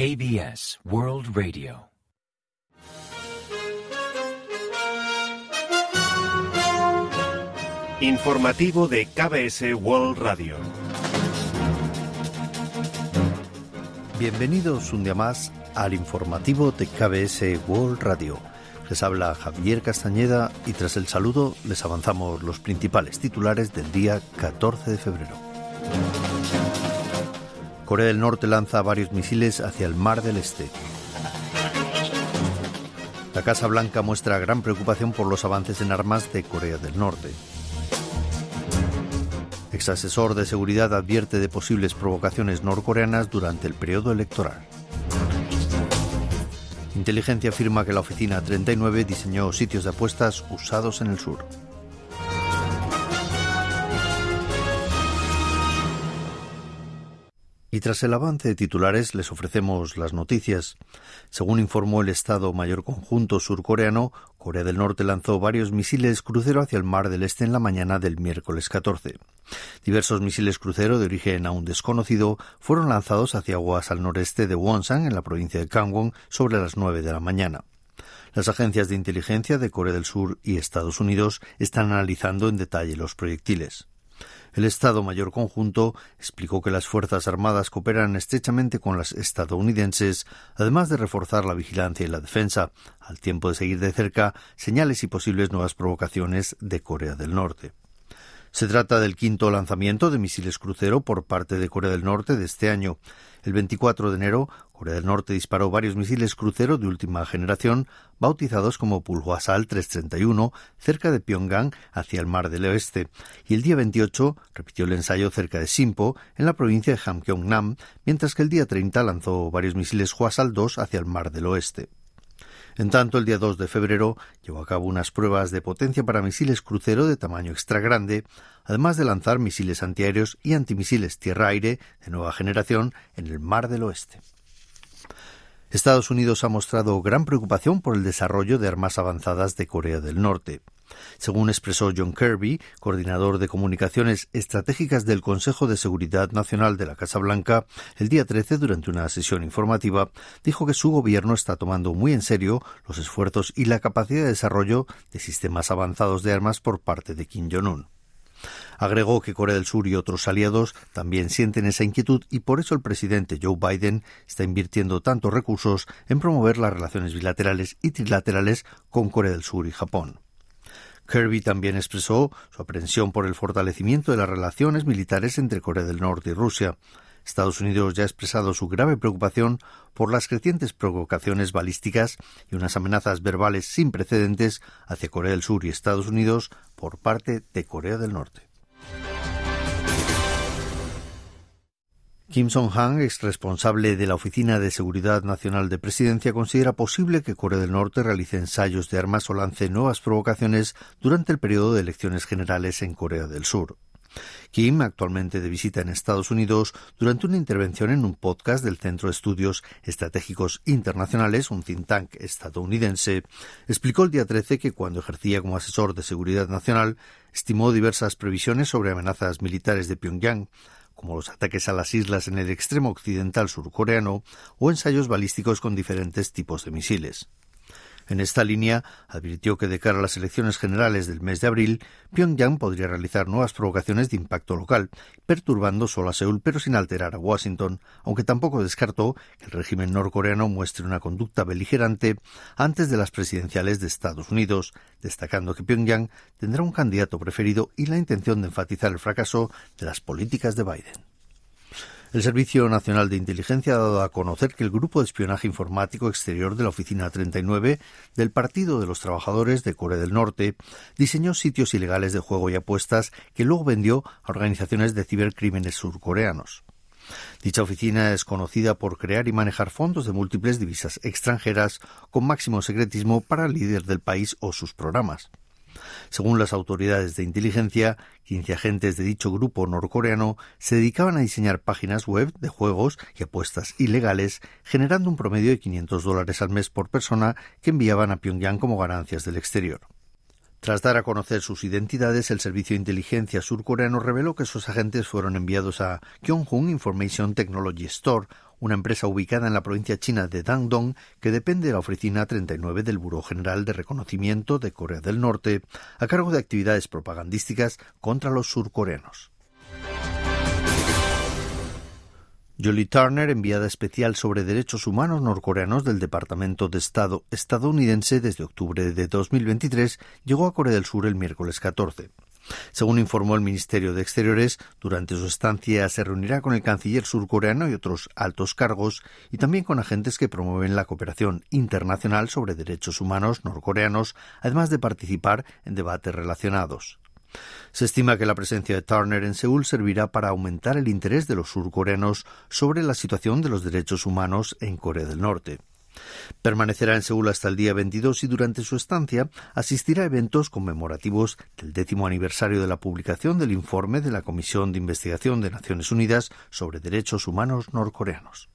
KBS World Radio. Informativo de KBS World Radio. Bienvenidos un día más al informativo de KBS World Radio. Les habla Javier Castañeda y tras el saludo les avanzamos los principales titulares del día 14 de febrero. Corea del Norte lanza varios misiles hacia el Mar del Este. La Casa Blanca muestra gran preocupación por los avances en armas de Corea del Norte. Ex asesor de seguridad advierte de posibles provocaciones norcoreanas durante el periodo electoral. Inteligencia afirma que la Oficina 39 diseñó sitios de apuestas usados en el sur. Y tras el avance de titulares les ofrecemos las noticias. Según informó el Estado Mayor Conjunto surcoreano, Corea del Norte lanzó varios misiles crucero hacia el Mar del Este en la mañana del miércoles 14. Diversos misiles crucero de origen aún desconocido fueron lanzados hacia aguas al noreste de Wonsan, en la provincia de Gangwon, sobre las 9 de la mañana. Las agencias de inteligencia de Corea del Sur y Estados Unidos están analizando en detalle los proyectiles. El Estado Mayor Conjunto explicó que las Fuerzas Armadas cooperan estrechamente con las estadounidenses, además de reforzar la vigilancia y la defensa, al tiempo de seguir de cerca señales y posibles nuevas provocaciones de Corea del Norte. Se trata del quinto lanzamiento de misiles crucero por parte de Corea del Norte de este año. El 24 de enero, Corea del Norte disparó varios misiles crucero de última generación, bautizados como Pulhuasal 331, cerca de Pyongyang, hacia el Mar del Oeste, y el día 28 repitió el ensayo cerca de Simpo, en la provincia de Hamgyong-nam, mientras que el día 30 lanzó varios misiles Hwasal 2 hacia el Mar del Oeste. En tanto, el día 2 de febrero llevó a cabo unas pruebas de potencia para misiles crucero de tamaño extra grande, además de lanzar misiles antiaéreos y antimisiles tierra-aire de nueva generación en el Mar del Oeste. Estados Unidos ha mostrado gran preocupación por el desarrollo de armas avanzadas de Corea del Norte. Según expresó John Kirby, coordinador de comunicaciones estratégicas del Consejo de Seguridad Nacional de la Casa Blanca, el día 13, durante una sesión informativa, dijo que su gobierno está tomando muy en serio los esfuerzos y la capacidad de desarrollo de sistemas avanzados de armas por parte de Kim Jong-un. Agregó que Corea del Sur y otros aliados también sienten esa inquietud y por eso el presidente Joe Biden está invirtiendo tantos recursos en promover las relaciones bilaterales y trilaterales con Corea del Sur y Japón. Kirby también expresó su aprensión por el fortalecimiento de las relaciones militares entre Corea del Norte y Rusia. Estados Unidos ya ha expresado su grave preocupación por las crecientes provocaciones balísticas y unas amenazas verbales sin precedentes hacia Corea del Sur y Estados Unidos por parte de Corea del Norte. Kim Song-han, ex responsable de la Oficina de Seguridad Nacional de Presidencia, considera posible que Corea del Norte realice ensayos de armas o lance nuevas provocaciones durante el periodo de elecciones generales en Corea del Sur. Kim, actualmente de visita en Estados Unidos, durante una intervención en un podcast del Centro de Estudios Estratégicos Internacionales, un think tank estadounidense, explicó el día 13 que cuando ejercía como asesor de seguridad nacional, estimó diversas previsiones sobre amenazas militares de Pyongyang, como los ataques a las islas en el extremo occidental surcoreano o ensayos balísticos con diferentes tipos de misiles. En esta línea, advirtió que de cara a las elecciones generales del mes de abril, Pyongyang podría realizar nuevas provocaciones de impacto local, perturbando solo a Seúl pero sin alterar a Washington, aunque tampoco descartó que el régimen norcoreano muestre una conducta beligerante antes de las presidenciales de Estados Unidos, destacando que Pyongyang tendrá un candidato preferido y la intención de enfatizar el fracaso de las políticas de Biden. El Servicio Nacional de Inteligencia ha dado a conocer que el Grupo de Espionaje Informático Exterior de la Oficina 39 del Partido de los Trabajadores de Corea del Norte diseñó sitios ilegales de juego y apuestas que luego vendió a organizaciones de cibercrímenes surcoreanos. Dicha oficina es conocida por crear y manejar fondos de múltiples divisas extranjeras con máximo secretismo para el líder del país o sus programas. Según las autoridades de inteligencia, 15 agentes de dicho grupo norcoreano se dedicaban a diseñar páginas web de juegos y apuestas ilegales, generando un promedio de 500 dólares al mes por persona que enviaban a Pyongyang como ganancias del exterior. Tras dar a conocer sus identidades, el Servicio de Inteligencia surcoreano reveló que sus agentes fueron enviados a Kyonghun Information Technology Store, una empresa ubicada en la provincia china de Dandong que depende de la Oficina 39 del Buró General de Reconocimiento de Corea del Norte, a cargo de actividades propagandísticas contra los surcoreanos. Jolie Turner, enviada especial sobre derechos humanos norcoreanos del Departamento de Estado estadounidense desde octubre de 2023, llegó a Corea del Sur el miércoles 14. Según informó el Ministerio de Exteriores, durante su estancia se reunirá con el canciller surcoreano y otros altos cargos y también con agentes que promueven la cooperación internacional sobre derechos humanos norcoreanos, además de participar en debates relacionados. Se estima que la presencia de Turner en Seúl servirá para aumentar el interés de los surcoreanos sobre la situación de los derechos humanos en Corea del Norte. Permanecerá en Seúl hasta el día 22 y durante su estancia asistirá a eventos conmemorativos del décimo aniversario de la publicación del informe de la Comisión de Investigación de Naciones Unidas sobre Derechos Humanos Norcoreanos.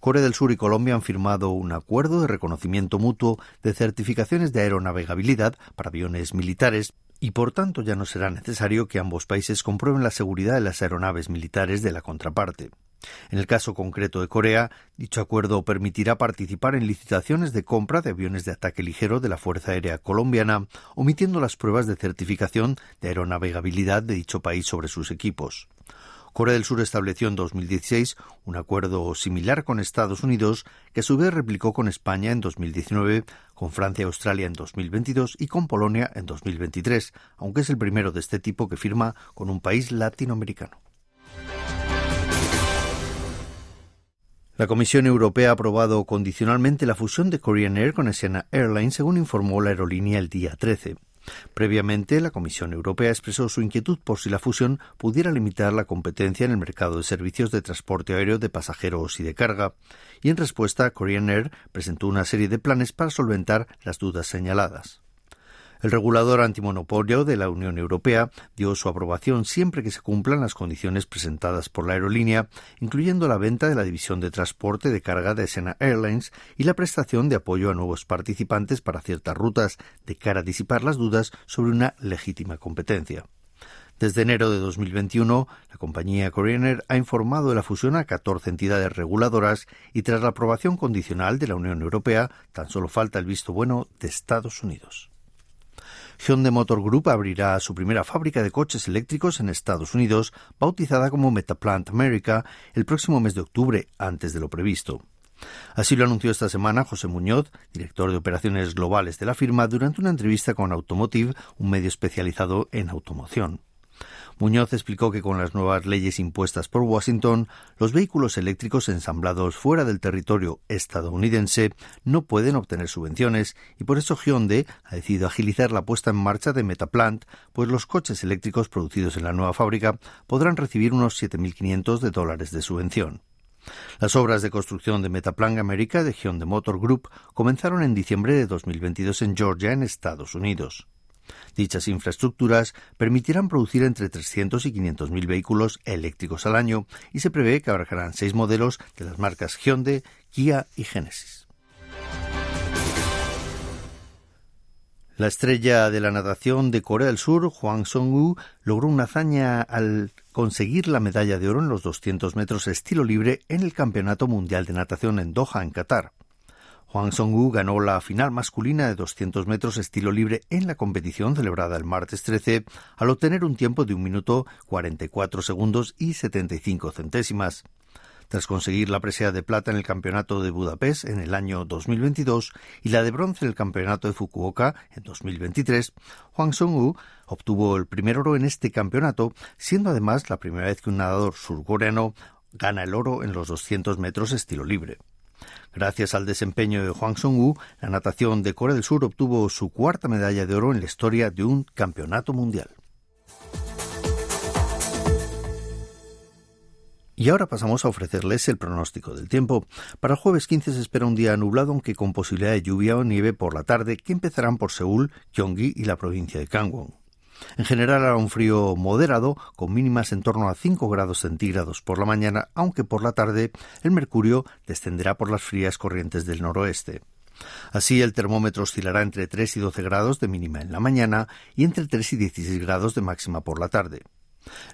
Corea del Sur y Colombia han firmado un acuerdo de reconocimiento mutuo de certificaciones de aeronavegabilidad para aviones militares y por tanto ya no será necesario que ambos países comprueben la seguridad de las aeronaves militares de la contraparte. En el caso concreto de Corea, dicho acuerdo permitirá participar en licitaciones de compra de aviones de ataque ligero de la Fuerza Aérea Colombiana, omitiendo las pruebas de certificación de aeronavegabilidad de dicho país sobre sus equipos. Corea del Sur estableció en 2016 un acuerdo similar con Estados Unidos, que a su vez replicó con España en 2019, con Francia y Australia en 2022 y con Polonia en 2023, aunque es el primero de este tipo que firma con un país latinoamericano. La Comisión Europea ha aprobado condicionalmente la fusión de Korean Air con Asiana Airlines, según informó la aerolínea el día 13. Previamente, la Comisión Europea expresó su inquietud por si la fusión pudiera limitar la competencia en el mercado de servicios de transporte aéreo de pasajeros y de carga, y en respuesta, Korean Air presentó una serie de planes para solventar las dudas señaladas. El regulador antimonopolio de la Unión Europea dio su aprobación siempre que se cumplan las condiciones presentadas por la aerolínea, incluyendo la venta de la división de transporte de carga de Sena Airlines y la prestación de apoyo a nuevos participantes para ciertas rutas, de cara a disipar las dudas sobre una legítima competencia. Desde enero de 2021, la compañía Koreaner ha informado de la fusión a 14 entidades reguladoras y tras la aprobación condicional de la Unión Europea, tan solo falta el visto bueno de Estados Unidos. Hyundai Motor Group abrirá su primera fábrica de coches eléctricos en Estados Unidos, bautizada como Metaplant America, el próximo mes de octubre, antes de lo previsto. Así lo anunció esta semana José Muñoz, director de operaciones globales de la firma, durante una entrevista con Automotive, un medio especializado en automoción. Muñoz explicó que con las nuevas leyes impuestas por Washington, los vehículos eléctricos ensamblados fuera del territorio estadounidense no pueden obtener subvenciones y por eso Hyundai ha decidido agilizar la puesta en marcha de Metaplant, pues los coches eléctricos producidos en la nueva fábrica podrán recibir unos 7.500 de dólares de subvención. Las obras de construcción de Metaplan América de Hyundai Motor Group comenzaron en diciembre de 2022 en Georgia, en Estados Unidos. Dichas infraestructuras permitirán producir entre 300 y 500 mil vehículos eléctricos al año y se prevé que abarcarán seis modelos de las marcas Hyundai, Kia y Genesis. La estrella de la natación de Corea del Sur, Hwang Song-woo, logró una hazaña al conseguir la medalla de oro en los 200 metros estilo libre en el Campeonato Mundial de Natación en Doha, en Qatar. Juan Song-gu ganó la final masculina de 200 metros estilo libre en la competición celebrada el martes 13 al obtener un tiempo de un minuto 44 segundos y 75 centésimas. Tras conseguir la presea de plata en el Campeonato de Budapest en el año 2022 y la de bronce en el Campeonato de Fukuoka en 2023, Juan Song-gu obtuvo el primer oro en este campeonato, siendo además la primera vez que un nadador surcoreano gana el oro en los 200 metros estilo libre. Gracias al desempeño de Huang Song-woo, la natación de Corea del Sur obtuvo su cuarta medalla de oro en la historia de un campeonato mundial. Y ahora pasamos a ofrecerles el pronóstico del tiempo. Para el jueves 15 se espera un día nublado, aunque con posibilidad de lluvia o nieve por la tarde, que empezarán por Seúl, Gyeonggi y la provincia de Gangwon. En general hará un frío moderado, con mínimas en torno a 5 grados centígrados por la mañana, aunque por la tarde el mercurio descenderá por las frías corrientes del noroeste. Así el termómetro oscilará entre 3 y 12 grados de mínima en la mañana y entre 3 y 16 grados de máxima por la tarde.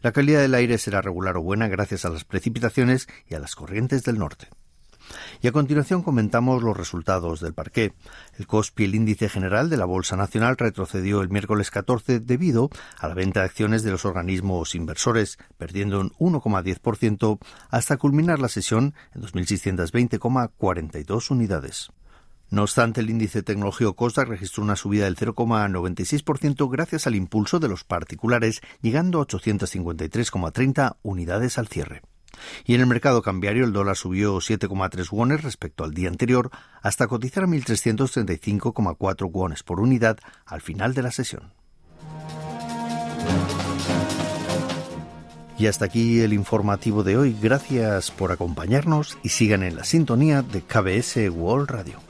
La calidad del aire será regular o buena gracias a las precipitaciones y a las corrientes del norte. Y a continuación comentamos los resultados del parqué. El COSPI, el índice general de la Bolsa Nacional, retrocedió el miércoles 14 debido a la venta de acciones de los organismos inversores, perdiendo un 1,10% hasta culminar la sesión en 2.620,42 unidades. No obstante, el índice tecnológico Costa registró una subida del 0,96% gracias al impulso de los particulares, llegando a 853,30 unidades al cierre. Y en el mercado cambiario el dólar subió 7,3 wones respecto al día anterior hasta cotizar a 1.335,4 wones por unidad al final de la sesión. Y hasta aquí el informativo de hoy. Gracias por acompañarnos y sigan en la sintonía de KBS World Radio.